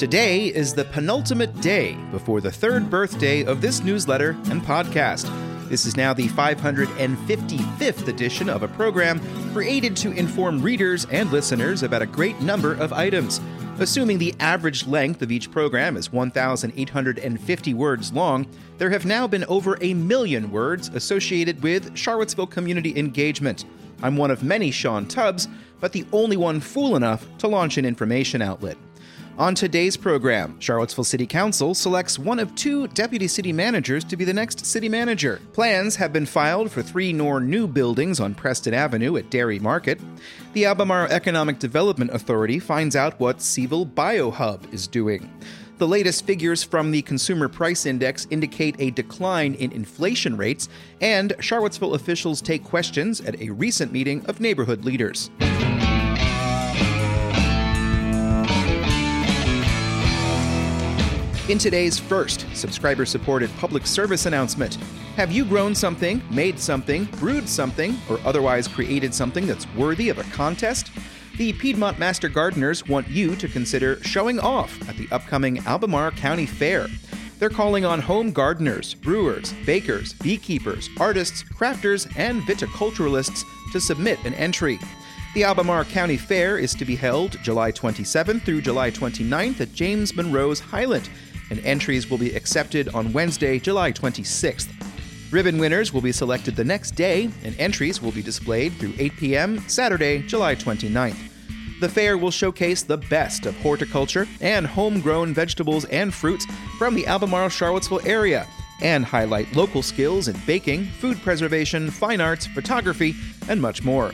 Today is the penultimate day before the third birthday of this newsletter and podcast. This is now the 555th edition of a program created to inform readers and listeners about a great number of items. Assuming the average length of each program is 1,850 words long, there have now been over a million words associated with Charlottesville community engagement. I'm one of many Sean Tubbs, but the only one fool enough to launch an information outlet. On today's program, Charlottesville City Council selects one of two deputy city managers to be the next city manager. Plans have been filed for three more new buildings on Preston Avenue at Dairy Market. The Albemarle Economic Development Authority finds out what CvilleBioHub is doing. The latest figures from the Consumer Price Index indicate a decline in inflation rates, and Charlottesville officials take questions at a recent meeting of neighborhood leaders. In today's first subscriber supported public service announcement, have you grown something, made something, brewed something, or otherwise created something that's worthy of a contest? The Piedmont Master Gardeners want you to consider showing off at the upcoming Albemarle County Fair. They're calling on home gardeners, brewers, bakers, beekeepers, artists, crafters, and viticulturalists to submit an entry. The Albemarle County Fair is to be held July 27th through July 29th at James Monroe's Highland and entries will be accepted on Wednesday, July 26th. Ribbon winners will be selected the next day, and entries will be displayed through 8 p.m. Saturday, July 29th. The fair will showcase the best of horticulture and homegrown vegetables and fruits from the Albemarle Charlottesville area and highlight local skills in baking, food preservation, fine arts, photography, and much more.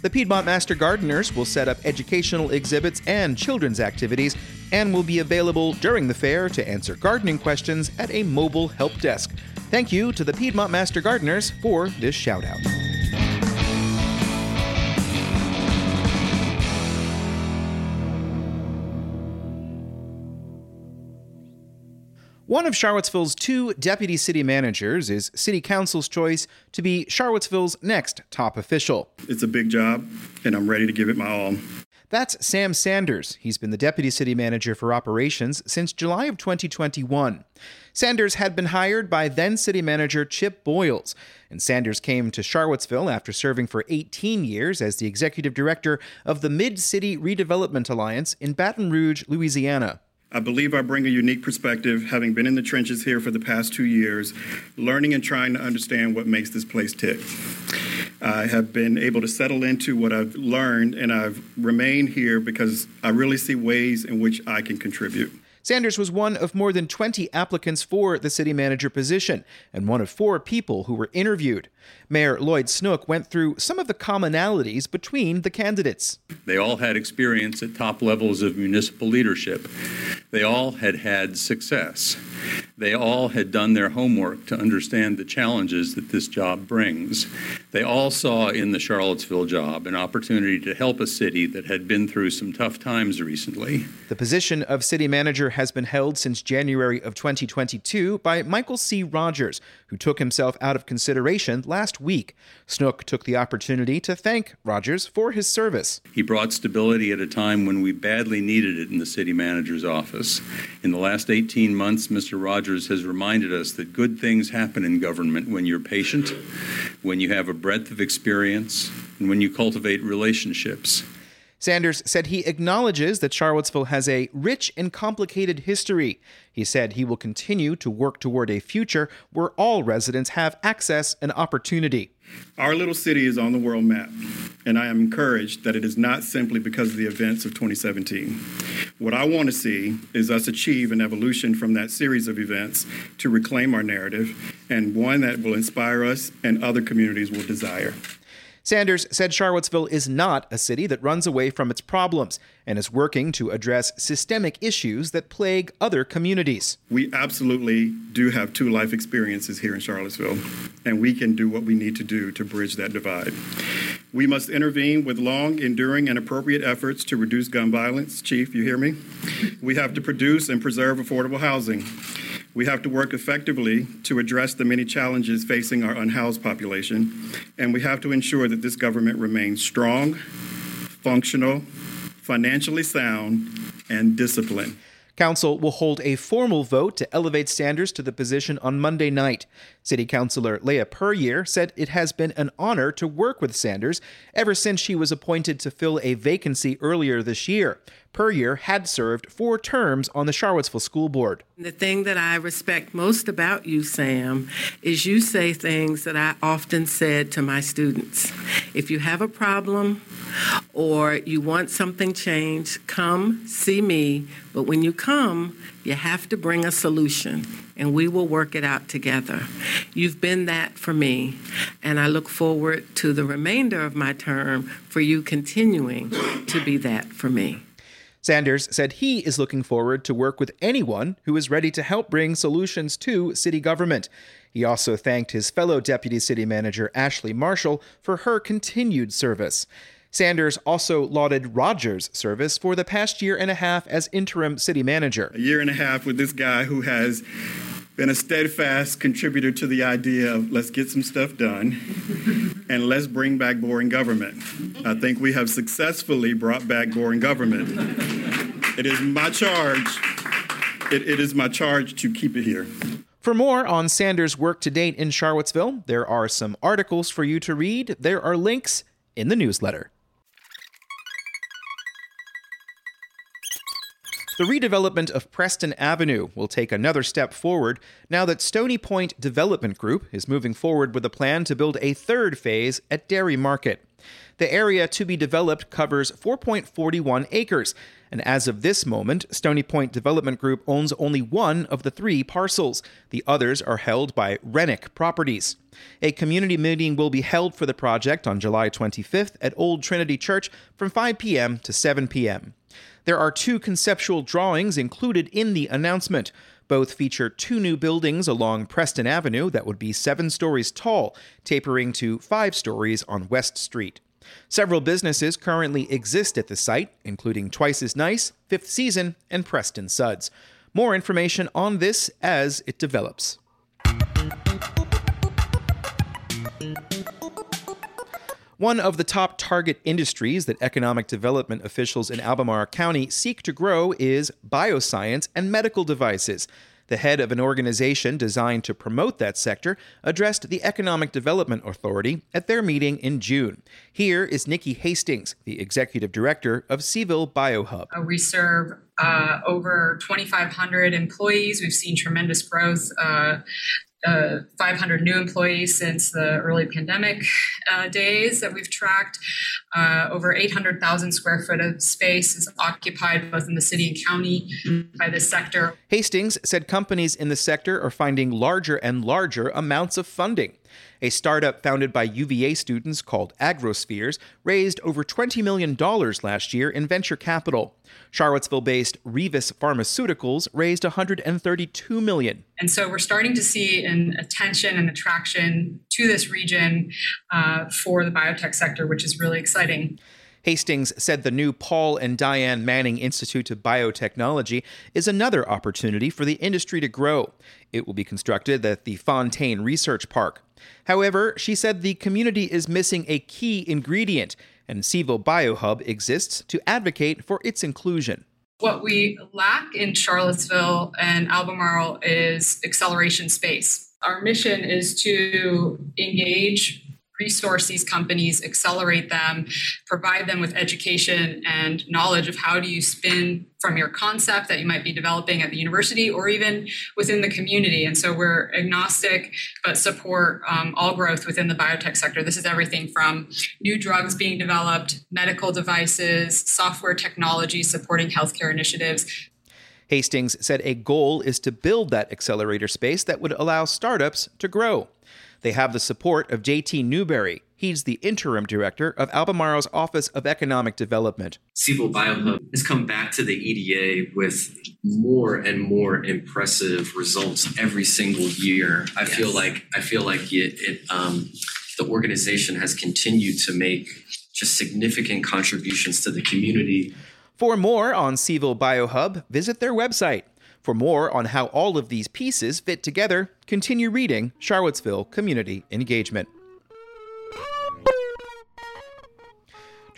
The Piedmont Master Gardeners will set up educational exhibits and children's activities and will be available during the fair to answer gardening questions at a mobile help desk. Thank you to the Piedmont Master Gardeners for this shout out. One of Charlottesville's two deputy city managers is City Council's choice to be Charlottesville's next top official. It's a big job, and I'm ready to give it my all. That's Sam Sanders. He's been the deputy city manager for operations since July of 2021. Sanders had been hired by then city manager Chip Boyles, and Sanders came to Charlottesville after serving for 18 years as the executive director of the Mid City Redevelopment Alliance in Baton Rouge, Louisiana. I believe I bring a unique perspective, having been in the trenches here for the past two years, learning and trying to understand what makes this place tick. I have been able to settle into what I've learned, and I've remained here because I really see ways in which I can contribute. Sanders was one of more than 20 applicants for the city manager position and one of four people who were interviewed. Mayor Lloyd Snook went through some of the commonalities between the candidates. They all had experience at top levels of municipal leadership. They all had had success. They all had done their homework to understand the challenges that this job brings. They all saw in the Charlottesville job an opportunity to help a city that had been through some tough times recently. The position of city manager has been held since January of 2022 by Michael C. Rogers, who took himself out of consideration last week. Snook took the opportunity to thank Rogers for his service. He brought stability at a time when we badly needed it in the city manager's office. In the last 18 months, Mr. Rogers has reminded us that good things happen in government when you're patient, when you have a breadth of experience, and when you cultivate relationships. Sanders said he acknowledges that Charlottesville has a rich and complicated history. He said he will continue to work toward a future where all residents have access and opportunity. Our little city is on the world map, and I am encouraged that it is not simply because of the events of 2017. What I want to see is us achieve an evolution from that series of events to reclaim our narrative, and one that will inspire us and other communities will desire. Sanders said Charlottesville is not a city that runs away from its problems and is working to address systemic issues that plague other communities. We absolutely do have two life experiences here in Charlottesville, and we can do what we need to do to bridge that divide. We must intervene with long, enduring, and appropriate efforts to reduce gun violence. Chief, you hear me? We have to produce and preserve affordable housing. We have to work effectively to address the many challenges facing our unhoused population, and we have to ensure that this government remains strong, functional, financially sound, and disciplined. Council will hold a formal vote to elevate Sanders to the position on Monday night. City Councilor Leah Puryear said it has been an honor to work with Sanders ever since she was appointed to fill a vacancy earlier this year. Puryear had served four terms on the Charlottesville School Board. The thing that I respect most about you, Sam, is you say things that I often said to my students. If you have a problem or you want something changed, come see me. But when you come, you have to bring a solution and we will work it out together. You've been that for me, and I look forward to the remainder of my term for you continuing to be that for me. Sanders said he is looking forward to work with anyone who is ready to help bring solutions to city government. He also thanked his fellow deputy city manager Ashley Marshall for her continued service. Sanders also lauded Rogers' service for the past year and a half as interim city manager. A year and a half with this guy who has been a steadfast contributor to the idea of let's get some stuff done and let's bring back boring government. I think we have successfully brought back boring government. It is my charge. it, it is my charge to keep it here. For more on Sanders' work to date in Charlottesville, there are some articles for you to read. There are links in the newsletter. The redevelopment of Preston Avenue will take another step forward now that Stony Point Development Group is moving forward with a plan to build a third phase at Dairy Market. The area to be developed covers 4.41 acres, and as of this moment, Stony Point Development Group owns only one of the three parcels. The others are held by Rennick Properties. A community meeting will be held for the project on July 25th at Old Trinity Church from 5 p.m. to 7 p.m. There are two conceptual drawings included in the announcement. Both feature two new buildings along Preston Avenue that would be seven stories tall, tapering to five stories on West Street. Several businesses currently exist at the site, including Twice as Nice, Fifth Season, and Preston Suds. More information on this as it develops. One of the top target industries that economic development officials in Albemarle County seek to grow is bioscience and medical devices. The head of an organization designed to promote that sector addressed the Economic Development Authority at their meeting in June. Here is Nikki Hastings, the executive director of CvilleBioHub. We serve uh, over 2,500 employees. We've seen tremendous growth. Uh, uh, 500 new employees since the early pandemic uh, days that we've tracked. Uh, over 800,000 square foot of space is occupied both in the city and county by this sector. Hastings said companies in the sector are finding larger and larger amounts of funding. A startup founded by UVA students called Agrospheres raised over $20 million last year in venture capital. Charlottesville based Revis Pharmaceuticals raised 132 million. And so we're starting to see an attention and attraction to this region uh, for the biotech sector, which is really exciting. Hastings said the new Paul and Diane Manning Institute of Biotechnology is another opportunity for the industry to grow. It will be constructed at the Fontaine Research Park. However, she said the community is missing a key ingredient, and CvilleBioHub exists to advocate for its inclusion. What we lack in Charlottesville and Albemarle is acceleration space. Our mission is to engage resource these companies, accelerate them, provide them with education and knowledge of how do you spin from your concept that you might be developing at the university or even within the community. And so we're agnostic, but support um, all growth within the biotech sector. This is everything from new drugs being developed, medical devices, software technology supporting healthcare initiatives. Hastings said a goal is to build that accelerator space that would allow startups to grow. They have the support of JT Newberry. He's the interim director of Albemarle's Office of Economic Development. CvilleBioHub has come back to the EDA with more and more impressive results every single year. I yes. feel like I feel like it, it um, the organization has continued to make just significant contributions to the community. For more on CvilleBioHub, visit their website for more on how all of these pieces fit together, continue reading Charlottesville Community Engagement.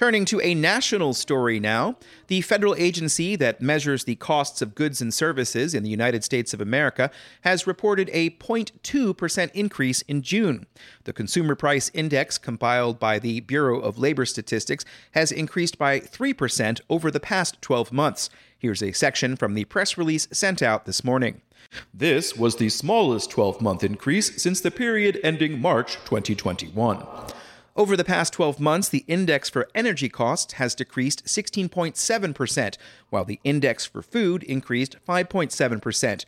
Turning to a national story now, the federal agency that measures the costs of goods and services in the United States of America has reported a 0.2% increase in June. The Consumer Price Index, compiled by the Bureau of Labor Statistics, has increased by 3% over the past 12 months. Here's a section from the press release sent out this morning. This was the smallest 12 month increase since the period ending March 2021. Over the past 12 months, the index for energy costs has decreased 16.7%, while the index for food increased 5.7%.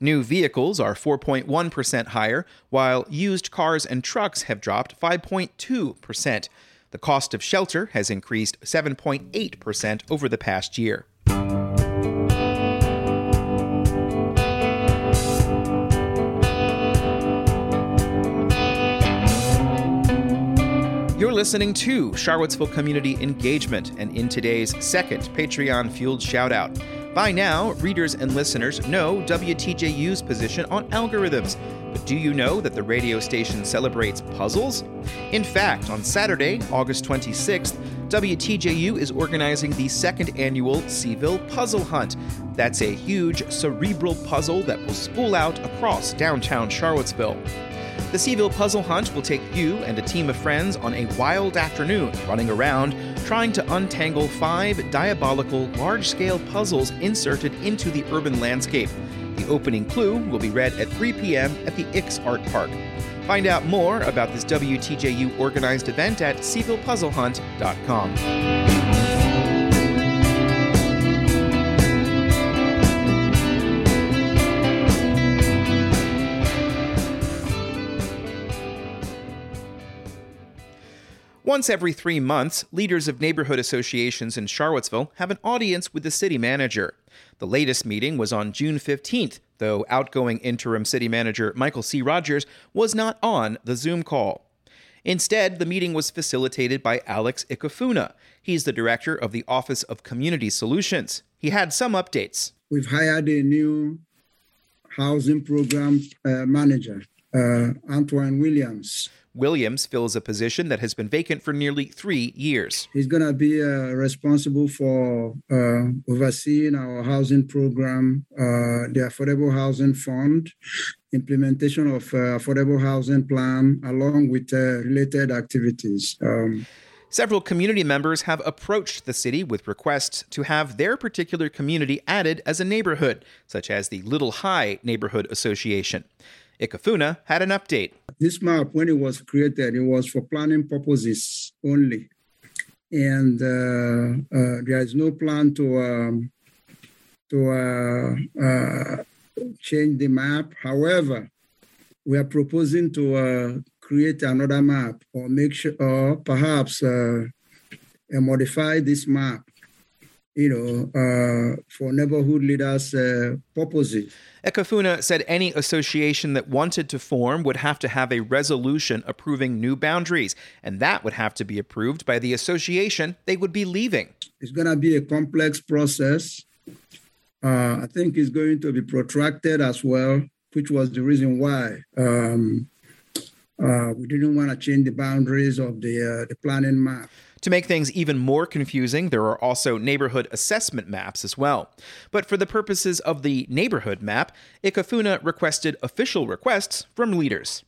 New vehicles are 4.1% higher, while used cars and trucks have dropped 5.2%. The cost of shelter has increased 7.8% over the past year. Listening to Charlottesville Community Engagement, and in today's second Patreon fueled shout out. By now, readers and listeners know WTJU's position on algorithms. But do you know that the radio station celebrates puzzles? In fact, on Saturday, August 26th, WTJU is organizing the second annual Cville Puzzle Hunt. That's a huge cerebral puzzle that will spool out across downtown Charlottesville. The Cville Puzzle Hunt will take you and a team of friends on a wild afternoon running around trying to untangle five diabolical large scale puzzles inserted into the urban landscape. The opening clue will be read at 3 p.m. at the Ix Art Park. Find out more about this WTJU organized event at CvillePuzzleHunt.com. Once every three months, leaders of neighborhood associations in Charlottesville have an audience with the city manager. The latest meeting was on June 15th, though outgoing interim city manager Michael C. Rogers was not on the Zoom call. Instead, the meeting was facilitated by Alex Ikefuna. He's the director of the Office of Community Solutions. He had some updates. We've hired a new housing program uh, manager, uh, Antoine Williams. Williams fills a position that has been vacant for nearly three years. He's going to be uh, responsible for uh, overseeing our housing program, uh, the Affordable Housing Fund, implementation of uh, Affordable Housing Plan, along with uh, related activities. Um, Several community members have approached the city with requests to have their particular community added as a neighborhood, such as the Little High Neighborhood Association. Ikefuna had an update. This map, when it was created, it was for planning purposes only. And uh, uh, there is no plan to um, to uh, uh change the map. However, we are proposing to uh, create another map or make sure, or perhaps modify this map you know, uh, for neighborhood leaders' uh, purposes. Ikefuna said any association that wanted to form would have to have a resolution approving new boundaries, and that would have to be approved by the association they would be leaving. It's going to be a complex process. Uh, I think it's going to be protracted as well, which was the reason why um, uh, we didn't want to change the boundaries of the uh, the planning map. To make things even more confusing, there are also neighborhood assessment maps as well. But for the purposes of the neighborhood map, Ikefuna requested official requests from leaders.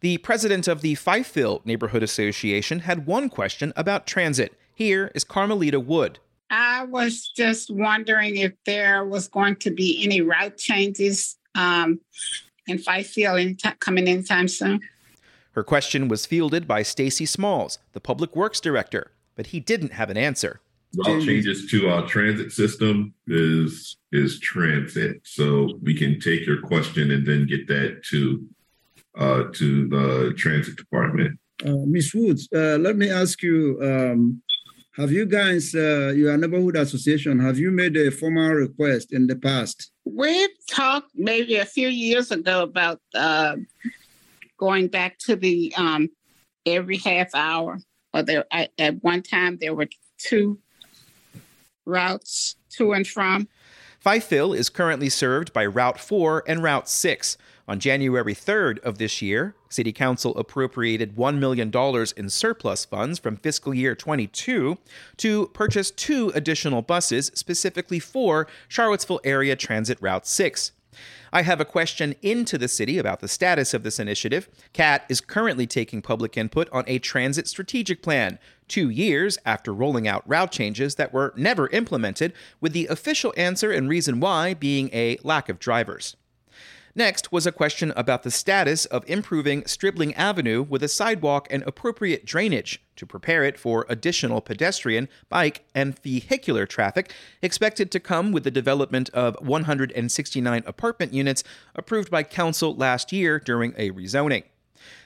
The president of the Fifeville Neighborhood Association had one question about transit. Here is Carmelita Wood. I was just wondering if there was going to be any route changes um, in Fifeville in t- coming time soon. Her question was fielded by Stacy Smalls, the public works director, but he didn't have an answer. Route changes to our transit system is is transit, so we can take your question and then get that to uh, to the transit department. Uh, Miss Woods, uh, let me ask you: um, Have you guys, uh, your neighborhood association, have you made a formal request in the past? We've talked maybe a few years ago about uh, going back to the um, every half hour. Or there, at, at one time there were two routes to and from. Fifeville is currently served by Route 4 and Route 6. On January 3rd of this year, City Council appropriated $1 million in surplus funds from fiscal year 22 to purchase two additional buses specifically for Charlottesville Area Transit Route 6. I have a question into the city about the status of this initiative. CAT is currently taking public input on a transit strategic plan, two years after rolling out route changes that were never implemented, with the official answer and reason why being a lack of drivers. Next was a question about the status of improving Stribling Avenue with a sidewalk and appropriate drainage to prepare it for additional pedestrian, bike, and vehicular traffic expected to come with the development of 169 apartment units approved by council last year during a rezoning.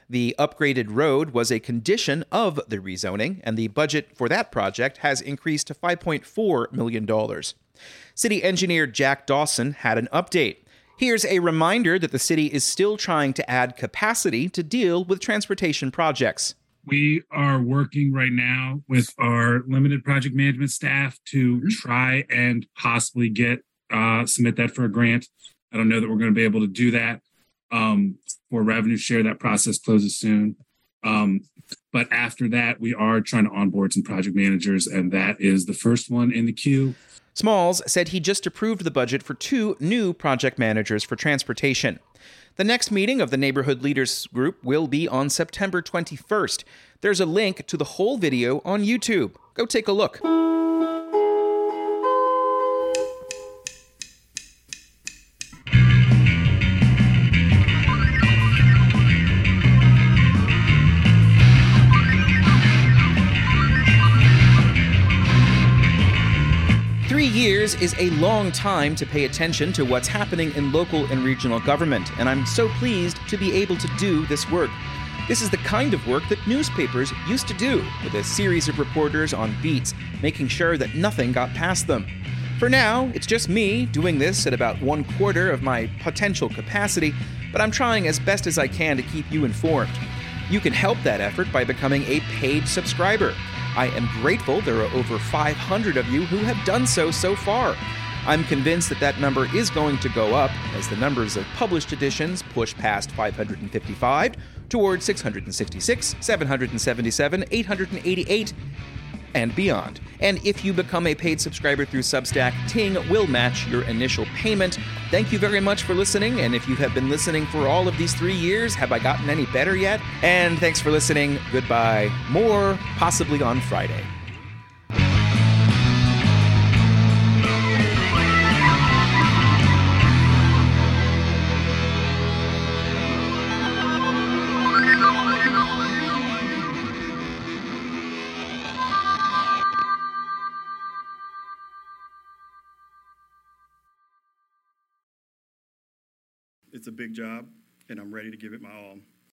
The upgraded road was a condition of the rezoning, and the budget for that project has increased to $5.4 million. City engineer Jack Dawson had an update. Here's a reminder that the city is still trying to add capacity to deal with transportation projects. We are working right now with our limited project management staff to mm-hmm. try and possibly get uh, submit that for a grant. I don't know that we're going to be able to do that um, for revenue share. That process closes soon. Um, but after that, we are trying to onboard some project managers, and that is the first one in the queue. Smalls said he just approved the budget for two new project managers for transportation. The next meeting of the Neighborhood Leaders Group will be on September 21st. There's a link to the whole video on YouTube. Go take a look. Years is a long time to pay attention to what's happening in local and regional government, and I'm so pleased to be able to do this work. This is the kind of work that newspapers used to do, with a series of reporters on beats, making sure that nothing got past them. For now, it's just me doing this at about one quarter of my potential capacity, but I'm trying as best as I can to keep you informed. You can help that effort by becoming a paid subscriber. I am grateful there are over 500 of you who have done so so far. I'm convinced that that number is going to go up as the numbers of published editions push past 555 toward 666, 777, 888, and beyond. And if you become a paid subscriber through Substack, Ting will match your initial payment. Thank you very much for listening. And if you have been listening for all of these three years, have I gotten any better yet? And thanks for listening. Goodbye. More possibly on Friday. It's a big job, and I'm ready to give it my all.